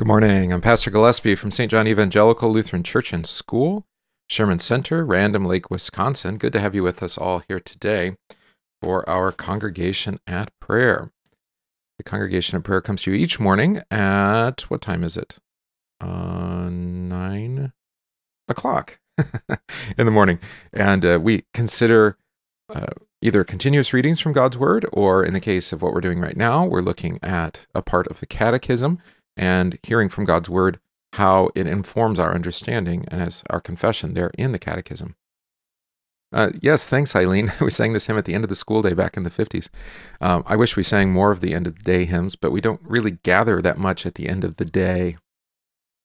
Good morning. I'm Pastor Gillespie from St. John Evangelical Lutheran Church and School, Sherman Center, Random Lake, Wisconsin. Good to have you with us all here today for our congregation at prayer. The congregation at prayer comes to you each morning at what time is it? Uh, nine o'clock in the morning. And uh, we consider uh, either continuous readings from God's Word, or in the case of what we're doing right now, we're looking at a part of the Catechism and hearing from God's word how it informs our understanding and as our confession there in the catechism. Uh, yes, thanks, Eileen. we sang this hymn at the end of the school day back in the 50s. Um, I wish we sang more of the end of the day hymns, but we don't really gather that much at the end of the day,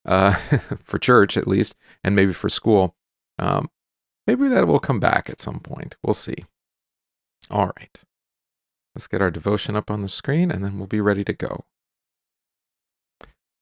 uh, for church at least, and maybe for school. Um, maybe that will come back at some point. We'll see. All right. Let's get our devotion up on the screen and then we'll be ready to go.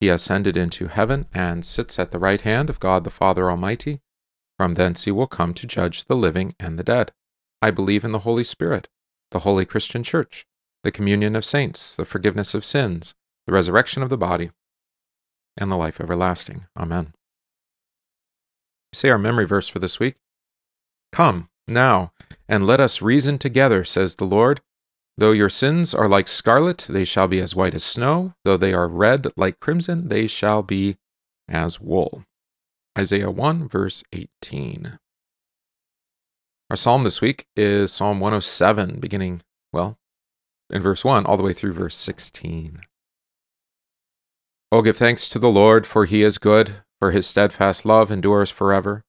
He ascended into heaven and sits at the right hand of God the Father Almighty. From thence he will come to judge the living and the dead. I believe in the Holy Spirit, the holy Christian Church, the communion of saints, the forgiveness of sins, the resurrection of the body, and the life everlasting. Amen. Say our memory verse for this week. Come, now, and let us reason together, says the Lord. Though your sins are like scarlet, they shall be as white as snow. Though they are red like crimson, they shall be as wool. Isaiah 1, verse 18. Our psalm this week is Psalm 107, beginning, well, in verse 1 all the way through verse 16. Oh, give thanks to the Lord, for he is good, for his steadfast love endures forever.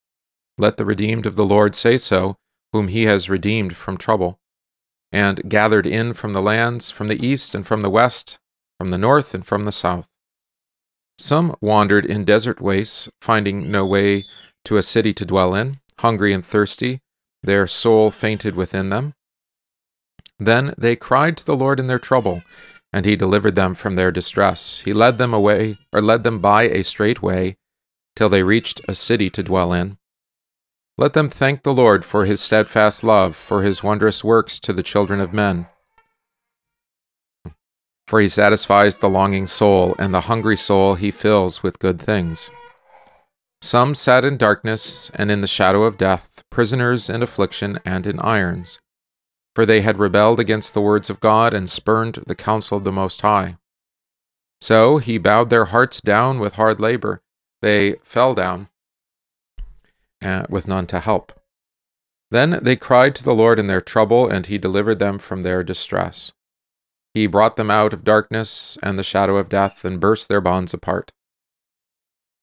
Let the redeemed of the Lord say so, whom he has redeemed from trouble and gathered in from the lands, from the east and from the west, from the north and from the south. Some wandered in desert wastes, finding no way to a city to dwell in, hungry and thirsty, their soul fainted within them. Then they cried to the Lord in their trouble, and he delivered them from their distress. He led them away, or led them by a straight way, till they reached a city to dwell in. Let them thank the Lord for his steadfast love, for his wondrous works to the children of men. For he satisfies the longing soul, and the hungry soul he fills with good things. Some sat in darkness and in the shadow of death, prisoners in affliction and in irons, for they had rebelled against the words of God and spurned the counsel of the Most High. So he bowed their hearts down with hard labor. They fell down with none to help. Then they cried to the Lord in their trouble, and he delivered them from their distress. He brought them out of darkness and the shadow of death, and burst their bonds apart.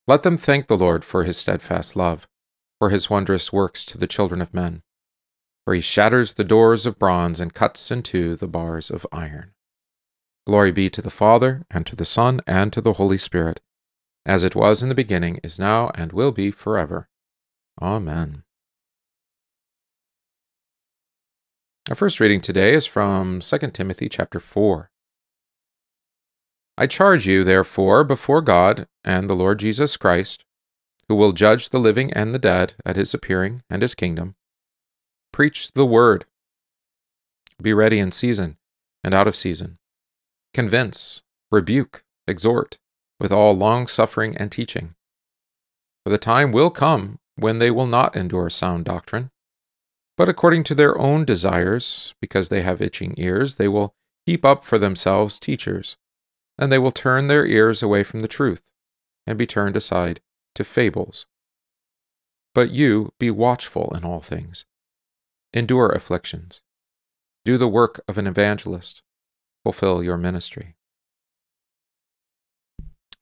Let them thank the Lord for his steadfast love, for his wondrous works to the children of men. For he shatters the doors of bronze and cuts in two the bars of iron. Glory be to the Father, and to the Son, and to the Holy Spirit, as it was in the beginning, is now, and will be forever. Amen. Our first reading today is from 2 Timothy chapter 4. I charge you, therefore, before God and the Lord Jesus Christ, who will judge the living and the dead at his appearing and his kingdom, preach the word. Be ready in season and out of season. Convince, rebuke, exhort, with all long suffering and teaching. For the time will come when they will not endure sound doctrine. But according to their own desires, because they have itching ears, they will heap up for themselves teachers, and they will turn their ears away from the truth, and be turned aside to fables. But you be watchful in all things, endure afflictions, do the work of an evangelist, fulfill your ministry.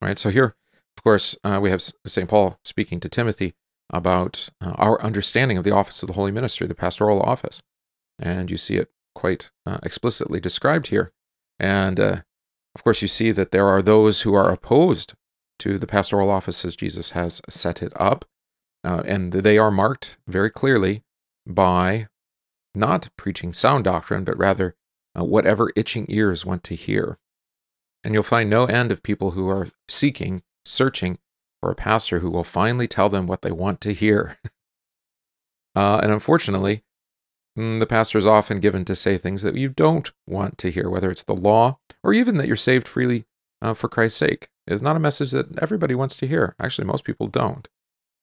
All right, so here, of course, uh, we have St. Paul speaking to Timothy about uh, our understanding of the office of the holy ministry, the pastoral office. And you see it quite uh, explicitly described here. And uh, of course, you see that there are those who are opposed to the pastoral office as Jesus has set it up. uh, and they are marked very clearly by not preaching sound doctrine, but rather uh, whatever itching ears want to hear. And you'll find no end of people who are seeking, searching for a pastor who will finally tell them what they want to hear. uh, and unfortunately, mm, the pastor is often given to say things that you don't want to hear, whether it's the law or even that you're saved freely uh, for Christ's sake. It's not a message that everybody wants to hear. Actually, most people don't.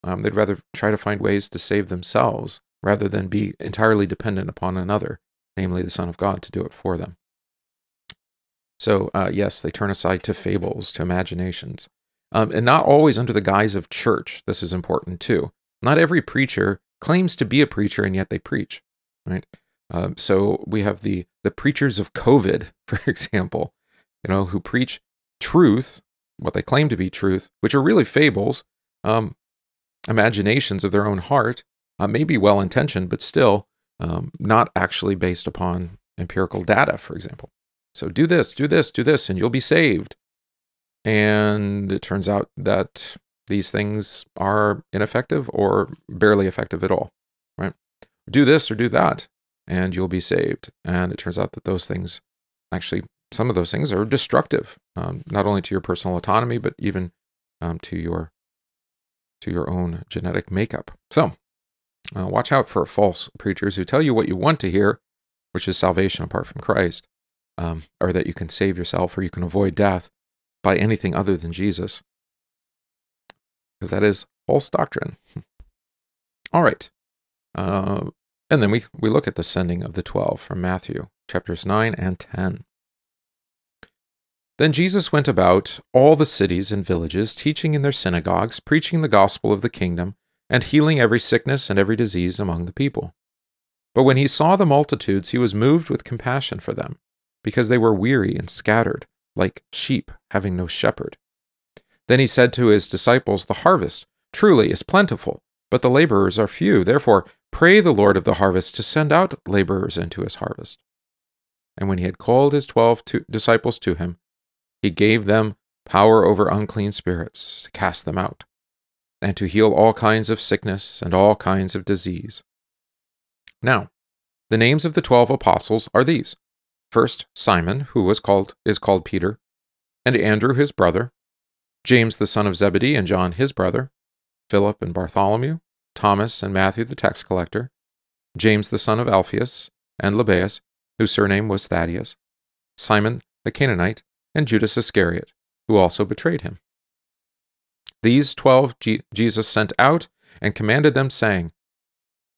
Um, they'd rather try to find ways to save themselves rather than be entirely dependent upon another, namely the Son of God, to do it for them. So, uh, yes, they turn aside to fables, to imaginations, um, and not always under the guise of church. This is important too. Not every preacher claims to be a preacher, and yet they preach, right? Um, so we have the the preachers of COVID, for example, you know, who preach truth, what they claim to be truth, which are really fables, um, imaginations of their own heart, uh, maybe well intentioned, but still um, not actually based upon empirical data, for example. So do this, do this, do this, and you'll be saved. And it turns out that these things are ineffective or barely effective at all, right? Do this or do that, and you'll be saved. And it turns out that those things, actually, some of those things are destructive, um, not only to your personal autonomy, but even um, to your to your own genetic makeup. So uh, watch out for false preachers who tell you what you want to hear, which is salvation apart from Christ, um, or that you can save yourself or you can avoid death by anything other than Jesus. Because that is false doctrine. All right. Uh, and then we, we look at the sending of the 12 from Matthew chapters 9 and 10. Then Jesus went about all the cities and villages, teaching in their synagogues, preaching the gospel of the kingdom, and healing every sickness and every disease among the people. But when he saw the multitudes, he was moved with compassion for them, because they were weary and scattered, like sheep having no shepherd. Then he said to his disciples, The harvest truly is plentiful, but the laborers are few. Therefore, pray the Lord of the harvest to send out laborers into his harvest. And when he had called his twelve to disciples to him, he gave them power over unclean spirits to cast them out, and to heal all kinds of sickness and all kinds of disease. Now, the names of the twelve apostles are these: first Simon, who was called is called Peter, and Andrew his brother, James the son of Zebedee and John his brother, Philip and Bartholomew, Thomas and Matthew the tax collector, James the son of Alphaeus, and Lebbaeus, whose surname was Thaddaeus, Simon the Canaanite, and Judas Iscariot, who also betrayed him. These twelve G- Jesus sent out and commanded them, saying,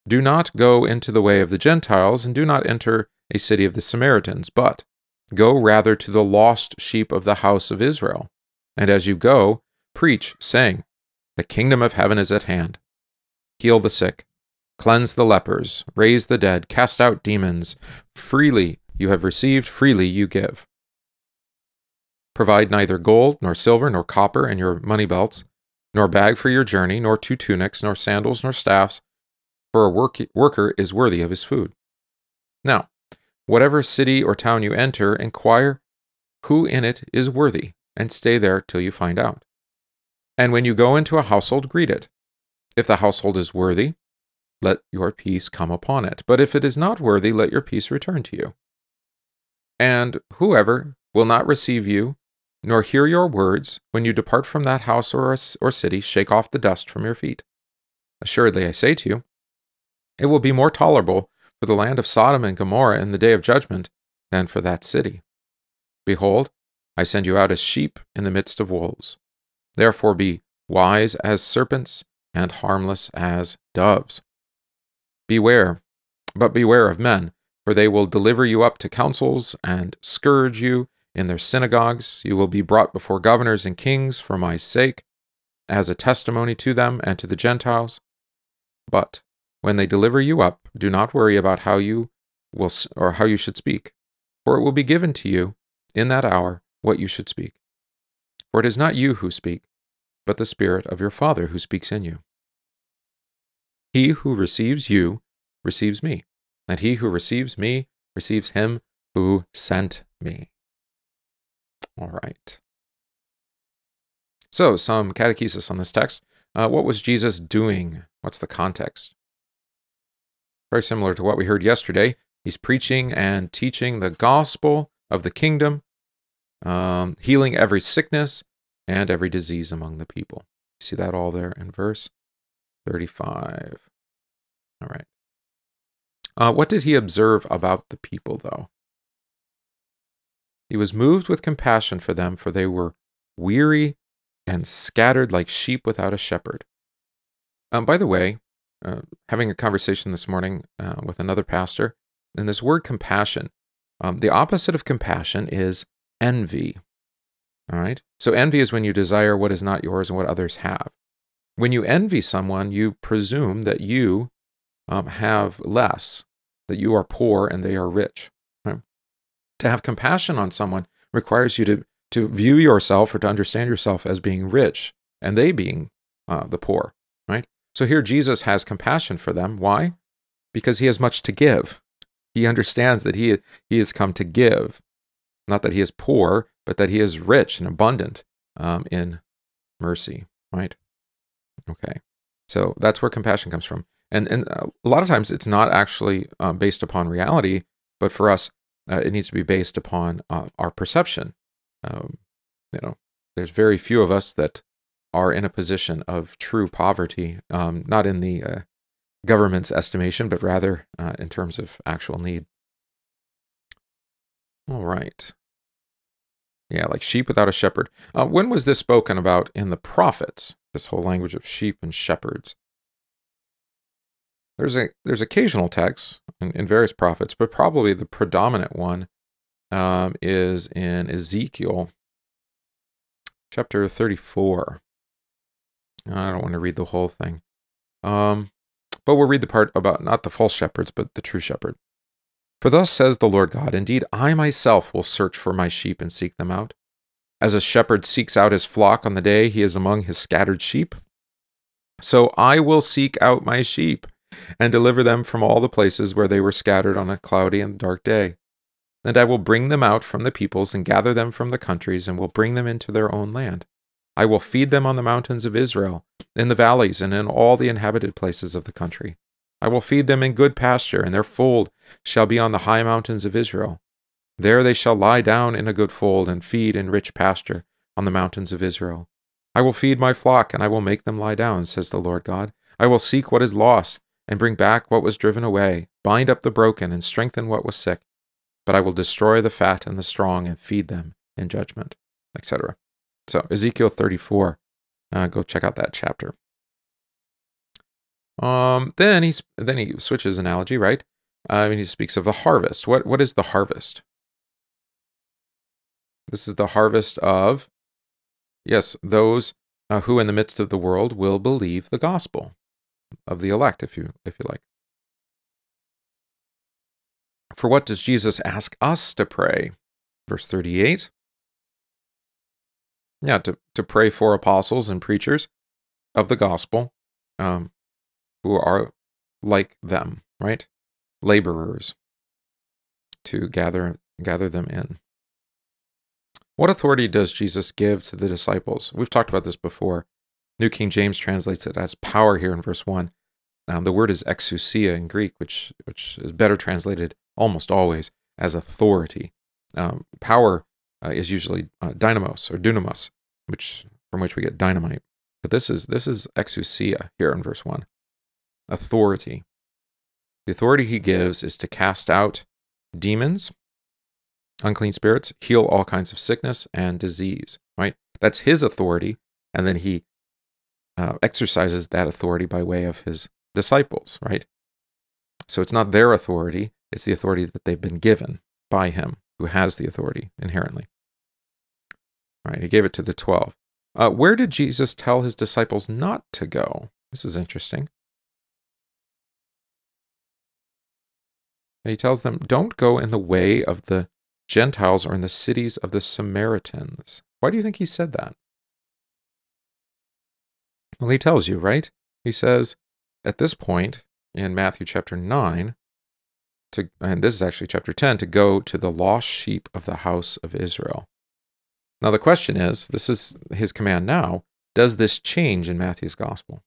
Do not go into the way of the Gentiles, and do not enter a city of the Samaritans, but go rather to the lost sheep of the house of Israel. And as you go, preach, saying, The kingdom of heaven is at hand. Heal the sick, cleanse the lepers, raise the dead, cast out demons. Freely you have received, freely you give. Provide neither gold, nor silver, nor copper in your money belts, nor bag for your journey, nor two tunics, nor sandals, nor staffs, for a work- worker is worthy of his food. Now, whatever city or town you enter, inquire who in it is worthy, and stay there till you find out. And when you go into a household, greet it. If the household is worthy, let your peace come upon it. But if it is not worthy, let your peace return to you. And whoever will not receive you nor hear your words, when you depart from that house or, or city, shake off the dust from your feet. Assuredly, I say to you, it will be more tolerable for the land of Sodom and Gomorrah in the day of judgment than for that city. Behold, I send you out as sheep in the midst of wolves. Therefore be wise as serpents and harmless as doves. Beware, but beware of men, for they will deliver you up to councils and scourge you in their synagogues. You will be brought before governors and kings for my sake, as a testimony to them and to the Gentiles. But when they deliver you up, do not worry about how you will or how you should speak, for it will be given to you in that hour what you should speak. For it is not you who speak, but the Spirit of your Father who speaks in you. He who receives you receives me, and he who receives me receives him who sent me. All right. So, some catechesis on this text. uh, what was Jesus doing? What's the context? Very similar to what we heard yesterday. He's preaching and teaching the gospel of the kingdom, um, healing every sickness and every disease among the people. You see that all there in verse 35. All right. Uh, what did he observe about the people, though? He was moved with compassion for them, for they were weary and scattered like sheep without a shepherd. Um, by the way, uh, having a conversation this morning uh, with another pastor, and this word compassion, um, the opposite of compassion is envy. All right? So, envy is when you desire what is not yours and what others have. When you envy someone, you presume that you um, have less, that you are poor and they are rich. Right? To have compassion on someone requires you to, to view yourself or to understand yourself as being rich and they being uh, the poor. So here Jesus has compassion for them. Why? Because he has much to give. He understands that he, he has come to give. Not that he is poor, but that he is rich and abundant um, in mercy, right? Okay. So that's where compassion comes from. And, and a lot of times it's not actually um, based upon reality, but for us, uh, it needs to be based upon uh, our perception. Um, you know, there's very few of us that are in a position of true poverty, um, not in the uh, government's estimation, but rather uh, in terms of actual need. All right. Yeah, like sheep without a shepherd. Uh, when was this spoken about in the prophets? This whole language of sheep and shepherds. There's a there's occasional texts in, in various prophets, but probably the predominant one um, is in Ezekiel chapter 34. I don't want to read the whole thing. Um, but we'll read the part about not the false shepherds, but the true shepherd. For thus says the Lord God Indeed, I myself will search for my sheep and seek them out. As a shepherd seeks out his flock on the day he is among his scattered sheep, so I will seek out my sheep and deliver them from all the places where they were scattered on a cloudy and dark day. And I will bring them out from the peoples and gather them from the countries and will bring them into their own land. I will feed them on the mountains of Israel, in the valleys, and in all the inhabited places of the country. I will feed them in good pasture, and their fold shall be on the high mountains of Israel. There they shall lie down in a good fold, and feed in rich pasture on the mountains of Israel. I will feed my flock, and I will make them lie down, says the Lord God. I will seek what is lost, and bring back what was driven away, bind up the broken, and strengthen what was sick. But I will destroy the fat and the strong, and feed them in judgment, etc. So Ezekiel 34, uh, go check out that chapter. Um, then he then he switches analogy, right? Uh, and he speaks of the harvest. What what is the harvest? This is the harvest of yes, those uh, who in the midst of the world will believe the gospel of the elect, if you if you like. For what does Jesus ask us to pray? Verse 38 yeah, to, to pray for apostles and preachers of the gospel um, who are like them, right? Laborers to gather gather them in. What authority does Jesus give to the disciples? We've talked about this before. New King James translates it as power here in verse 1. Um, the word is exousia in Greek, which, which is better translated almost always as authority. Um, power uh, is usually uh, dynamis or dunamis, which from which we get dynamite. But this is this is exousia here in verse one. Authority. The authority he gives is to cast out demons, unclean spirits, heal all kinds of sickness and disease. Right. That's his authority, and then he uh, exercises that authority by way of his disciples. Right. So it's not their authority; it's the authority that they've been given by him who has the authority inherently. Right? He gave it to the 12. Uh, where did Jesus tell his disciples not to go? This is interesting. And he tells them, Don't go in the way of the Gentiles or in the cities of the Samaritans. Why do you think he said that? Well, he tells you, right? He says at this point in Matthew chapter 9, to, and this is actually chapter 10, to go to the lost sheep of the house of Israel. Now, the question is this is his command now Does this change in Matthew's gospel?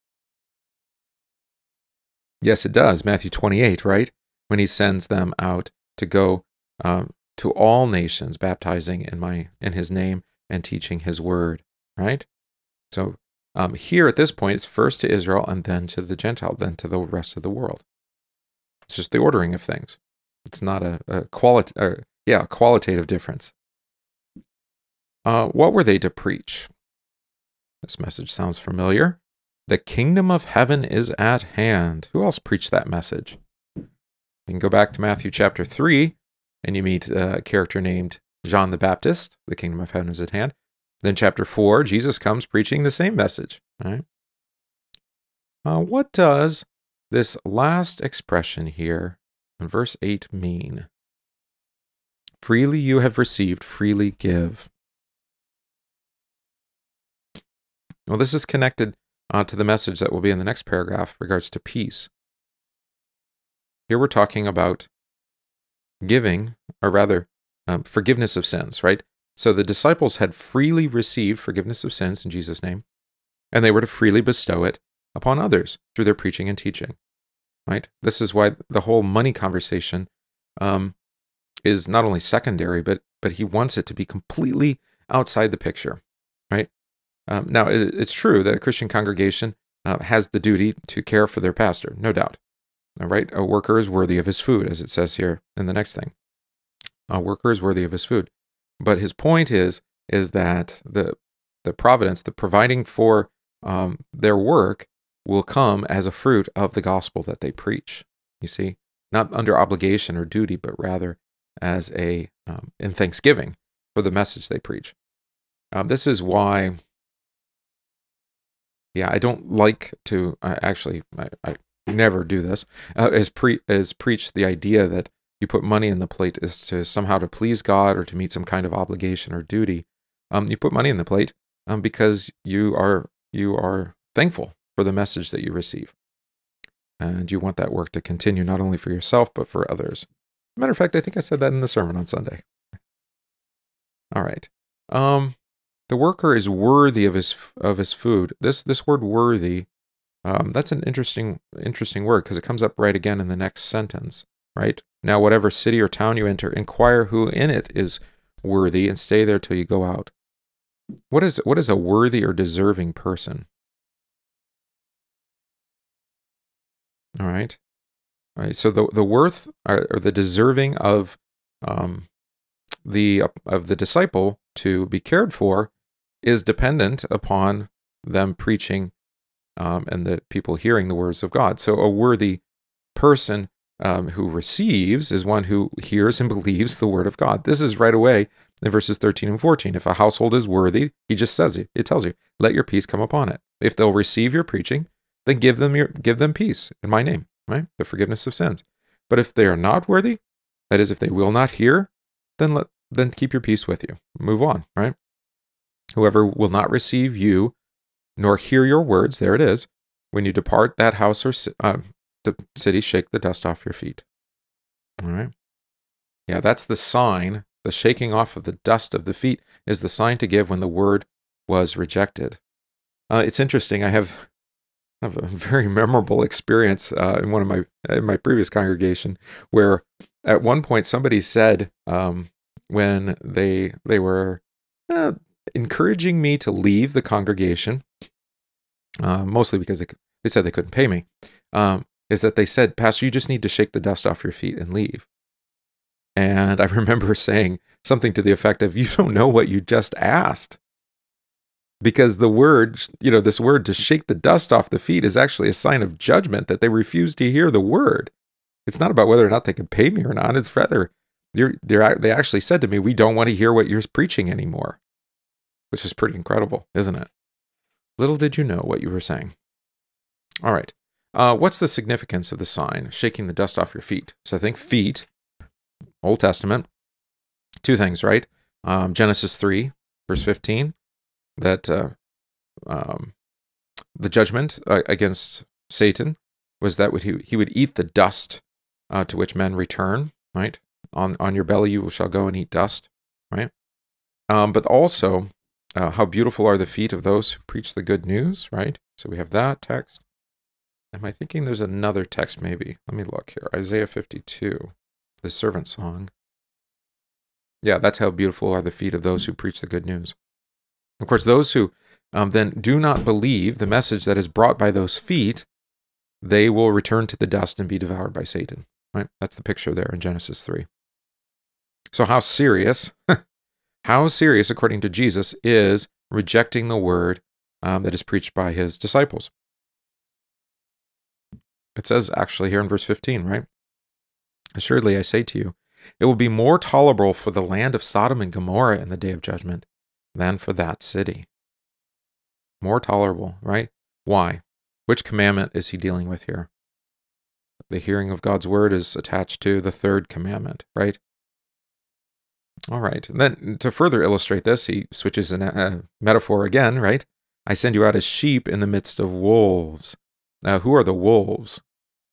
Yes, it does. Matthew 28, right? When he sends them out to go um, to all nations, baptizing in my in his name and teaching his word, right? So um, here at this point, it's first to Israel and then to the Gentile, then to the rest of the world. It's just the ordering of things. It's not a, a uh, yeah, a qualitative difference. Uh, what were they to preach? This message sounds familiar. The kingdom of heaven is at hand. Who else preached that message? You can go back to Matthew chapter 3 and you meet a character named John the Baptist. The kingdom of heaven is at hand. Then, chapter 4, Jesus comes preaching the same message. Right? Uh, what does this last expression here in verse 8 mean? Freely you have received, freely give. Well, this is connected uh, to the message that will be in the next paragraph regards to peace. Here we're talking about giving, or rather, um, forgiveness of sins, right? So the disciples had freely received forgiveness of sins in Jesus' name, and they were to freely bestow it upon others through their preaching and teaching, right? This is why the whole money conversation um, is not only secondary, but but he wants it to be completely outside the picture, right? Um, now, it, it's true that a Christian congregation uh, has the duty to care for their pastor, no doubt. All right, a worker is worthy of his food, as it says here in the next thing. A worker is worthy of his food. But his point is is that the the providence, the providing for um, their work, will come as a fruit of the gospel that they preach. You see, not under obligation or duty, but rather as a um, in thanksgiving for the message they preach. Um, this is why, yeah, I don't like to uh, actually. I, I, never do this. Uh, pre is preach the idea that you put money in the plate is to somehow to please God or to meet some kind of obligation or duty. Um, you put money in the plate um, because you are you are thankful for the message that you receive, and you want that work to continue not only for yourself but for others. Matter of fact, I think I said that in the sermon on Sunday. All right. Um, the worker is worthy of his of his food. This this word worthy, um, that's an interesting interesting word because it comes up right again in the next sentence right? Now, whatever city or town you enter, inquire who in it is worthy and stay there till you go out. What is, what is a worthy or deserving person? All right. All right. So the, the worth or, or the deserving of um, the of the disciple to be cared for is dependent upon them preaching um, and the people hearing the words of God. So a worthy person um, who receives is one who hears and believes the word of God. This is right away in verses 13 and 14. If a household is worthy, he just says it. It tells you, let your peace come upon it. If they'll receive your preaching, then give them your give them peace in my name, right? The forgiveness of sins. But if they are not worthy, that is, if they will not hear, then let then keep your peace with you. Move on, right? Whoever will not receive you nor hear your words, there it is. When you depart that house or uh, the city, shake the dust off your feet. All right. Yeah, that's the sign. The shaking off of the dust of the feet is the sign to give when the word was rejected. Uh, it's interesting. I have, Have a very memorable experience uh, in one of my in my previous congregation where at one point somebody said um, when they they were uh, encouraging me to leave the congregation, uh, mostly because they they said they couldn't pay me. Um, is that they said, Pastor, you just need to shake the dust off your feet and leave. And I remember saying something to the effect of, You don't know what you just asked. Because the word, you know, this word to shake the dust off the feet is actually a sign of judgment that they refuse to hear the word. It's not about whether or not they can pay me or not. It's rather, they're, they're, they actually said to me, We don't want to hear what you're preaching anymore, which is pretty incredible, isn't it? Little did you know what you were saying. All right. Uh, what's the significance of the sign, shaking the dust off your feet? So I think feet, Old Testament, two things, right? Um, Genesis 3, verse 15, that uh, um, the judgment uh, against Satan was that he, he would eat the dust uh, to which men return, right? On, on your belly you shall go and eat dust, right? Um, but also, uh, how beautiful are the feet of those who preach the good news, right? So we have that text. Am I thinking there's another text maybe? Let me look here. Isaiah 52, the servant song. Yeah, that's how beautiful are the feet of those who preach the good news. Of course, those who um, then do not believe the message that is brought by those feet, they will return to the dust and be devoured by Satan. Right? That's the picture there in Genesis 3. So, how serious, how serious, according to Jesus, is rejecting the word um, that is preached by his disciples? It says actually here in verse 15, right? Assuredly, I say to you, it will be more tolerable for the land of Sodom and Gomorrah in the day of judgment than for that city. More tolerable, right? Why? Which commandment is he dealing with here? The hearing of God's word is attached to the third commandment, right? All right. And then to further illustrate this, he switches a uh, metaphor again, right? I send you out as sheep in the midst of wolves. Now, who are the wolves?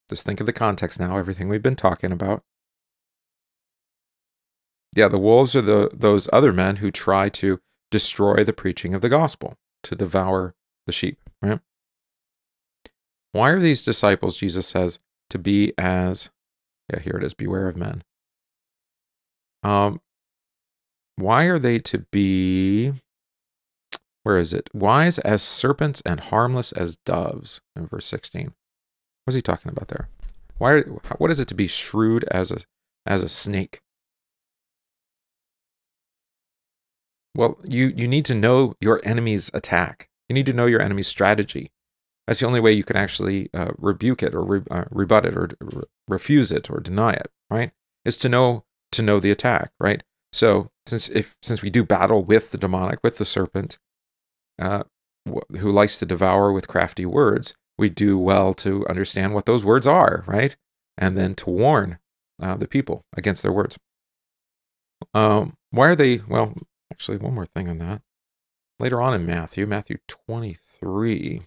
Just think of the context now, everything we've been talking about. Yeah, the wolves are the those other men who try to destroy the preaching of the gospel, to devour the sheep, right? Why are these disciples, Jesus says, to be as yeah, here it is, beware of men. Um why are they to be where is it? Wise as serpents and harmless as doves in verse 16. What's he talking about there? Why what is it to be shrewd as a as a snake? Well, you, you need to know your enemy's attack. You need to know your enemy's strategy. That's the only way you can actually uh, rebuke it or re, uh, rebut it or re- refuse it or deny it, right? Is to know to know the attack, right? So since if since we do battle with the demonic, with the serpent, uh, wh- who likes to devour with crafty words, we do well to understand what those words are, right? And then to warn uh, the people against their words. Um, why are they? Well, Actually, one more thing on that. Later on in Matthew, Matthew 23,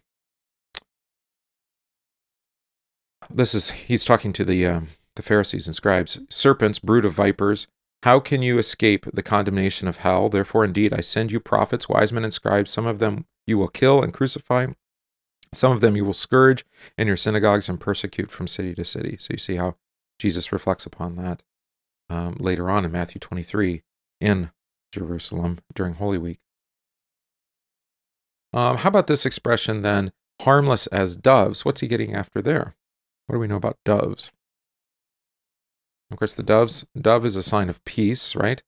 this is, he's talking to the, um, the Pharisees and scribes. Serpents, brood of vipers, how can you escape the condemnation of hell? Therefore, indeed, I send you prophets, wise men, and scribes. Some of them you will kill and crucify. Some of them you will scourge in your synagogues and persecute from city to city. So you see how Jesus reflects upon that um, later on in Matthew 23 in Jerusalem during Holy Week. Um, how about this expression then, harmless as doves? What's he getting after there? What do we know about doves? Of course, the doves, dove is a sign of peace, right?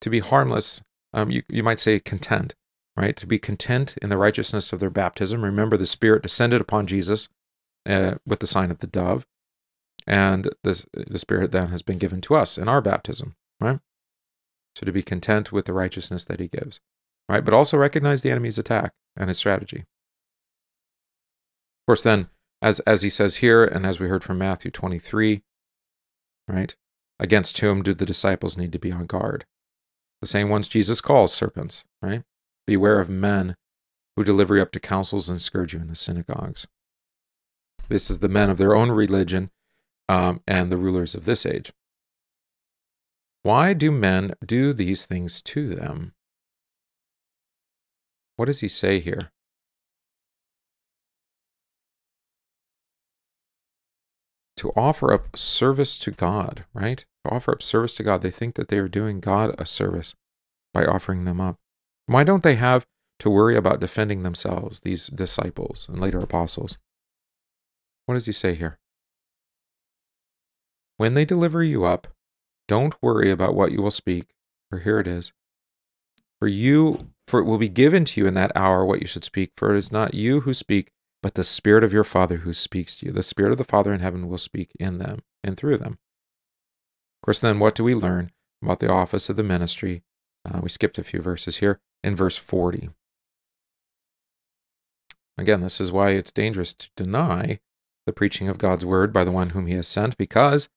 To be harmless, um, you, you might say content, right? To be content in the righteousness of their baptism. Remember, the Spirit descended upon Jesus uh, with the sign of the dove, and this, the Spirit then has been given to us in our baptism, right? So to be content with the righteousness that he gives, right? But also recognize the enemy's attack and his strategy. Of course, then, as, as he says here, and as we heard from Matthew 23, right? Against whom do the disciples need to be on guard? The same ones Jesus calls serpents, right? Beware of men who deliver you up to councils and scourge you in the synagogues. This is the men of their own religion um, and the rulers of this age. Why do men do these things to them? What does he say here? To offer up service to God, right? To offer up service to God. They think that they are doing God a service by offering them up. Why don't they have to worry about defending themselves, these disciples and later apostles? What does he say here? When they deliver you up, don't worry about what you will speak, for here it is. For you, for it will be given to you in that hour what you should speak, for it is not you who speak, but the Spirit of your Father who speaks to you. The Spirit of the Father in heaven will speak in them and through them. Of course, then what do we learn about the office of the ministry? Uh, we skipped a few verses here in verse 40. Again, this is why it's dangerous to deny the preaching of God's word by the one whom he has sent, because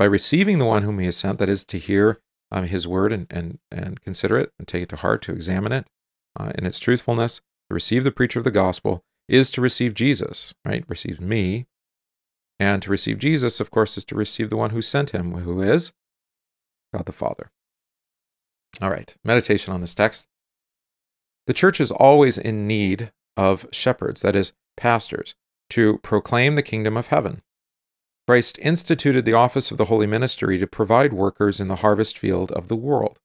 by receiving the one whom he has sent, that is to hear um, his word and, and, and consider it and take it to heart, to examine it uh, in its truthfulness, to receive the preacher of the gospel, is to receive Jesus, right? Receive me. And to receive Jesus, of course, is to receive the one who sent him, who is God the Father. All right, meditation on this text. The church is always in need of shepherds, that is, pastors, to proclaim the kingdom of heaven. Christ instituted the office of the holy ministry to provide workers in the harvest field of the world.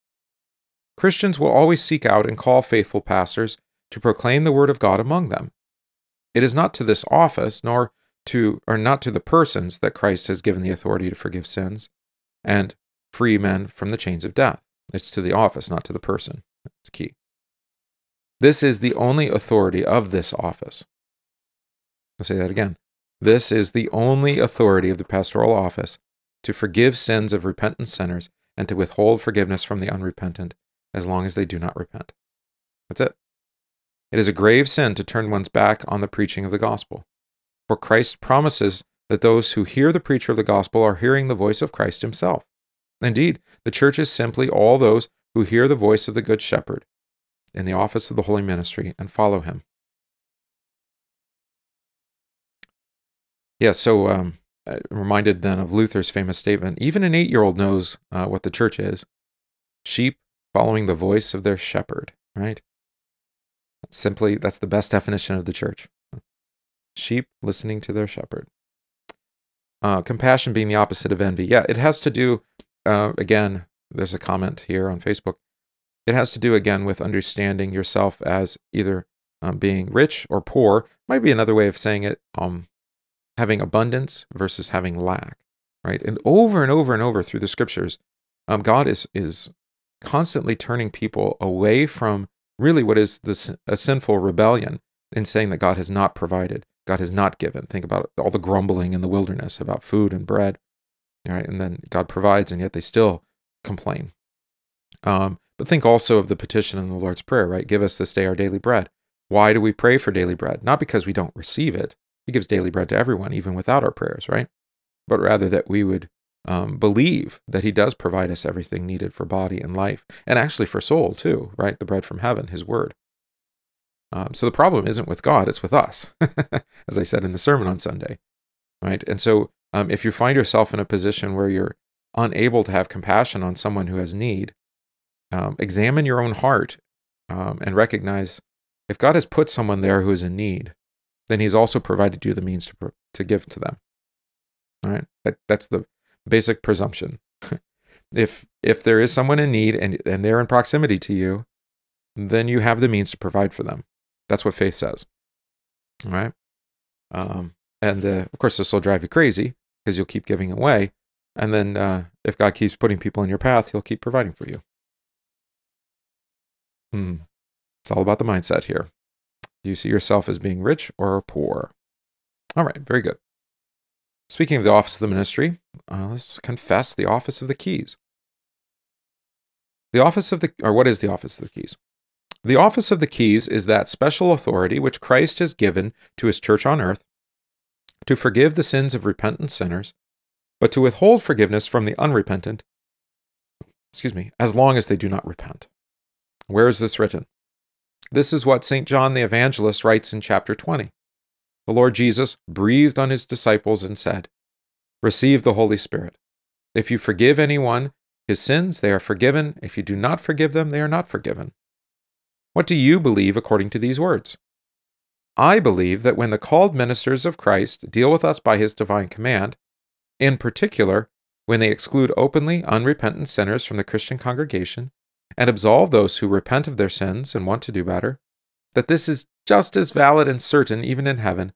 Christians will always seek out and call faithful pastors to proclaim the word of God among them. It is not to this office, nor to or not to the persons that Christ has given the authority to forgive sins and free men from the chains of death. It's to the office, not to the person. That's key. This is the only authority of this office. I'll say that again. This is the only authority of the pastoral office to forgive sins of repentant sinners and to withhold forgiveness from the unrepentant as long as they do not repent. That's it. It is a grave sin to turn one's back on the preaching of the gospel. For Christ promises that those who hear the preacher of the gospel are hearing the voice of Christ himself. Indeed, the church is simply all those who hear the voice of the Good Shepherd in the office of the holy ministry and follow him. Yeah, so um, reminded then of Luther's famous statement even an eight year old knows uh, what the church is sheep following the voice of their shepherd, right? That's simply, that's the best definition of the church sheep listening to their shepherd. Uh, compassion being the opposite of envy. Yeah, it has to do, uh, again, there's a comment here on Facebook. It has to do, again, with understanding yourself as either um, being rich or poor. Might be another way of saying it. Um, having abundance versus having lack, right? And over and over and over through the scriptures, um, God is is constantly turning people away from really what is this a sinful rebellion in saying that God has not provided, God has not given. Think about all the grumbling in the wilderness about food and bread, right? And then God provides, and yet they still complain. Um, but think also of the petition in the Lord's Prayer, right? Give us this day our daily bread. Why do we pray for daily bread? Not because we don't receive it, he gives daily bread to everyone, even without our prayers, right? But rather that we would um, believe that He does provide us everything needed for body and life, and actually for soul too, right? The bread from heaven, His Word. Um, so the problem isn't with God, it's with us, as I said in the sermon on Sunday, right? And so um, if you find yourself in a position where you're unable to have compassion on someone who has need, um, examine your own heart um, and recognize if God has put someone there who is in need, then he's also provided you the means to, to give to them. All right. That, that's the basic presumption. if, if there is someone in need and, and they're in proximity to you, then you have the means to provide for them. That's what faith says. All right. Um, and uh, of course, this will drive you crazy because you'll keep giving away. And then uh, if God keeps putting people in your path, he'll keep providing for you. Hmm. It's all about the mindset here. Do you see yourself as being rich or poor? All right, very good. Speaking of the office of the ministry, uh, let's confess the office of the keys. The office of the, or what is the office of the keys? The office of the keys is that special authority which Christ has given to his church on earth to forgive the sins of repentant sinners, but to withhold forgiveness from the unrepentant, excuse me, as long as they do not repent. Where is this written? This is what St. John the Evangelist writes in chapter 20. The Lord Jesus breathed on his disciples and said, Receive the Holy Spirit. If you forgive anyone his sins, they are forgiven. If you do not forgive them, they are not forgiven. What do you believe according to these words? I believe that when the called ministers of Christ deal with us by his divine command, in particular, when they exclude openly unrepentant sinners from the Christian congregation and absolve those who repent of their sins and want to do better, that this is just as valid and certain even in heaven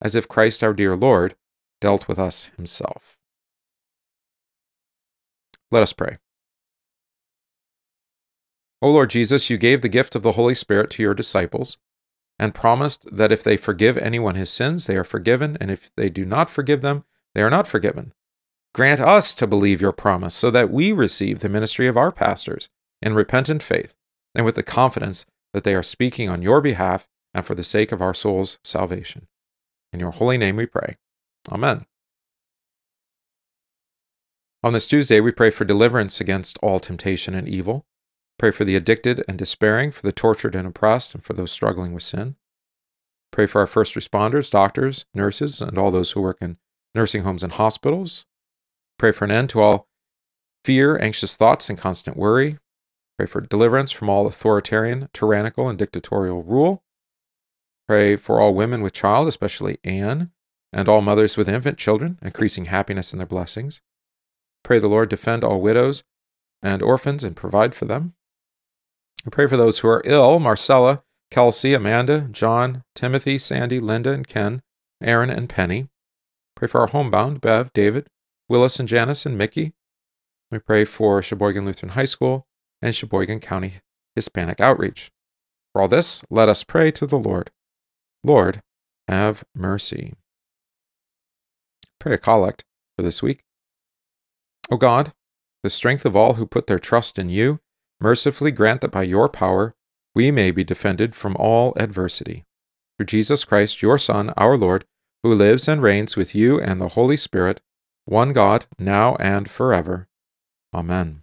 as if Christ our dear Lord dealt with us himself. Let us pray. O Lord Jesus, you gave the gift of the Holy Spirit to your disciples and promised that if they forgive anyone his sins, they are forgiven, and if they do not forgive them, they are not forgiven. Grant us to believe your promise so that we receive the ministry of our pastors in repentant faith and with the confidence that they are speaking on your behalf and for the sake of our soul's salvation. In your holy name we pray. Amen. On this Tuesday, we pray for deliverance against all temptation and evil. Pray for the addicted and despairing, for the tortured and oppressed, and for those struggling with sin. Pray for our first responders, doctors, nurses, and all those who work in nursing homes and hospitals. Pray for an end to all fear, anxious thoughts, and constant worry. Pray for deliverance from all authoritarian, tyrannical, and dictatorial rule. Pray for all women with child, especially Anne, and all mothers with infant children, increasing happiness in their blessings. Pray the Lord defend all widows and orphans and provide for them. We pray for those who are ill Marcella, Kelsey, Amanda, John, Timothy, Sandy, Linda, and Ken, Aaron, and Penny. Pray for our homebound, Bev, David, Willis, and Janice, and Mickey. We pray for Sheboygan Lutheran High School and Sheboygan County Hispanic Outreach. For all this, let us pray to the Lord. Lord, have mercy. Pray a collect for this week. O God, the strength of all who put their trust in you, mercifully grant that by your power we may be defended from all adversity. Through Jesus Christ, your Son, our Lord, who lives and reigns with you and the Holy Spirit, one God, now and forever. Amen.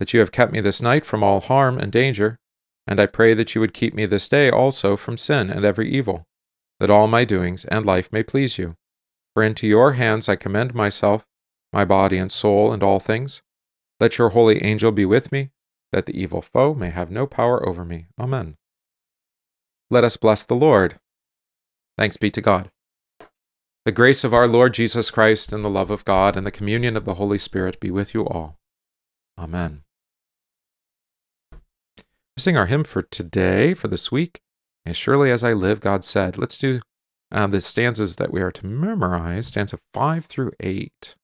that you have kept me this night from all harm and danger, and I pray that you would keep me this day also from sin and every evil, that all my doings and life may please you. For into your hands I commend myself, my body and soul, and all things. Let your holy angel be with me, that the evil foe may have no power over me. Amen. Let us bless the Lord. Thanks be to God. The grace of our Lord Jesus Christ and the love of God and the communion of the Holy Spirit be with you all. Amen. Sing our hymn for today, for this week. As surely as I live, God said. Let's do uh, the stanzas that we are to memorize, stanza 5 through 8.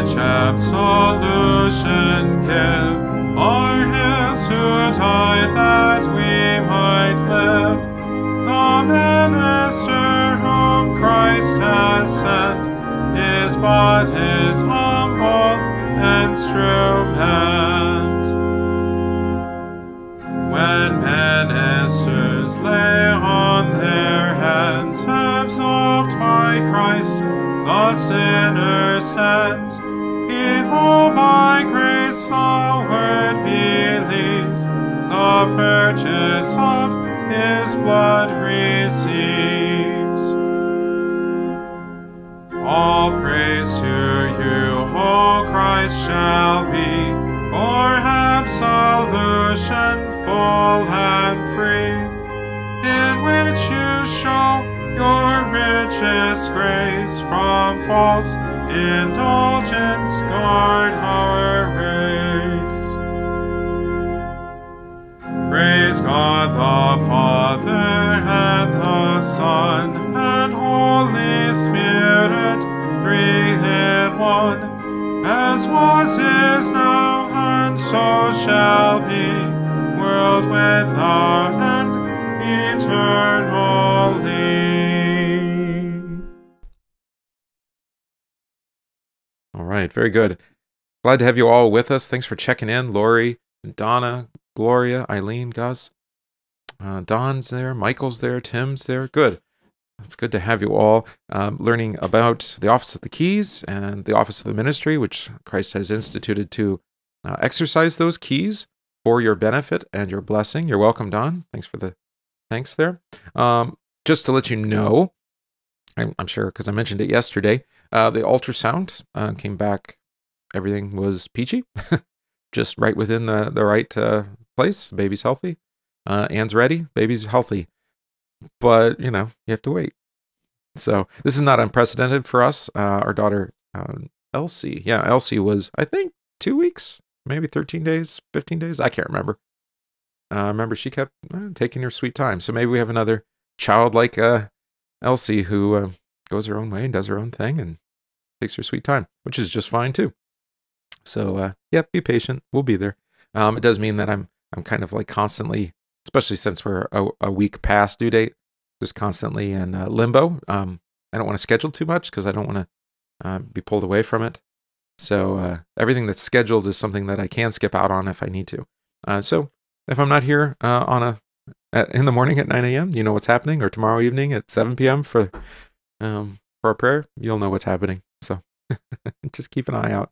Which absolution give are his who died that we might live. The minister whom Christ has sent is but his humble instrument. When ministers lay on their heads, absolved by Christ, the sinner stands. The word believes, the purchase of his blood receives. All praise to you, O Christ, shall be for absolution full and free, in which you show your richest grace from false indulgence guard our race. Praise God the Father right, very good. Glad to have you all with us. Thanks for checking in, Lori, Donna, Gloria, Eileen, Gus. Uh, Don's there, Michael's there, Tim's there. Good. It's good to have you all um, learning about the Office of the Keys and the Office of the Ministry, which Christ has instituted to uh, exercise those keys for your benefit and your blessing. You're welcome, Don. Thanks for the thanks there. Um, just to let you know, I'm, I'm sure because I mentioned it yesterday, uh, the ultrasound uh, came back. Everything was peachy, just right within the the right uh, place. Baby's healthy. Uh, Anne's ready. Baby's healthy. But you know, you have to wait. So this is not unprecedented for us. Uh, our daughter um, Elsie, yeah, Elsie was I think two weeks, maybe thirteen days, fifteen days. I can't remember. uh, remember she kept uh, taking her sweet time. So maybe we have another childlike uh, Elsie who uh, goes her own way and does her own thing and takes her sweet time, which is just fine too. So uh, yeah, be patient. We'll be there. Um, it does mean that I'm I'm kind of like constantly, especially since we're a, a week past due date, just constantly in uh, limbo. Um, I don't want to schedule too much because I don't want to uh, be pulled away from it. So uh, everything that's scheduled is something that I can skip out on if I need to. Uh, so if I'm not here uh, on a at, in the morning at 9 a.m., you know what's happening, or tomorrow evening at 7 p.m. for um, for a prayer, you'll know what's happening. So just keep an eye out.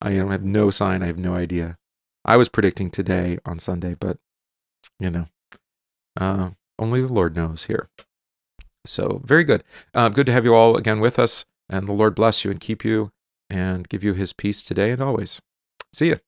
I have no sign. I have no idea. I was predicting today on Sunday, but you know, uh, only the Lord knows here. So very good. Uh, good to have you all again with us, and the Lord bless you and keep you and give you His peace today and always. See you.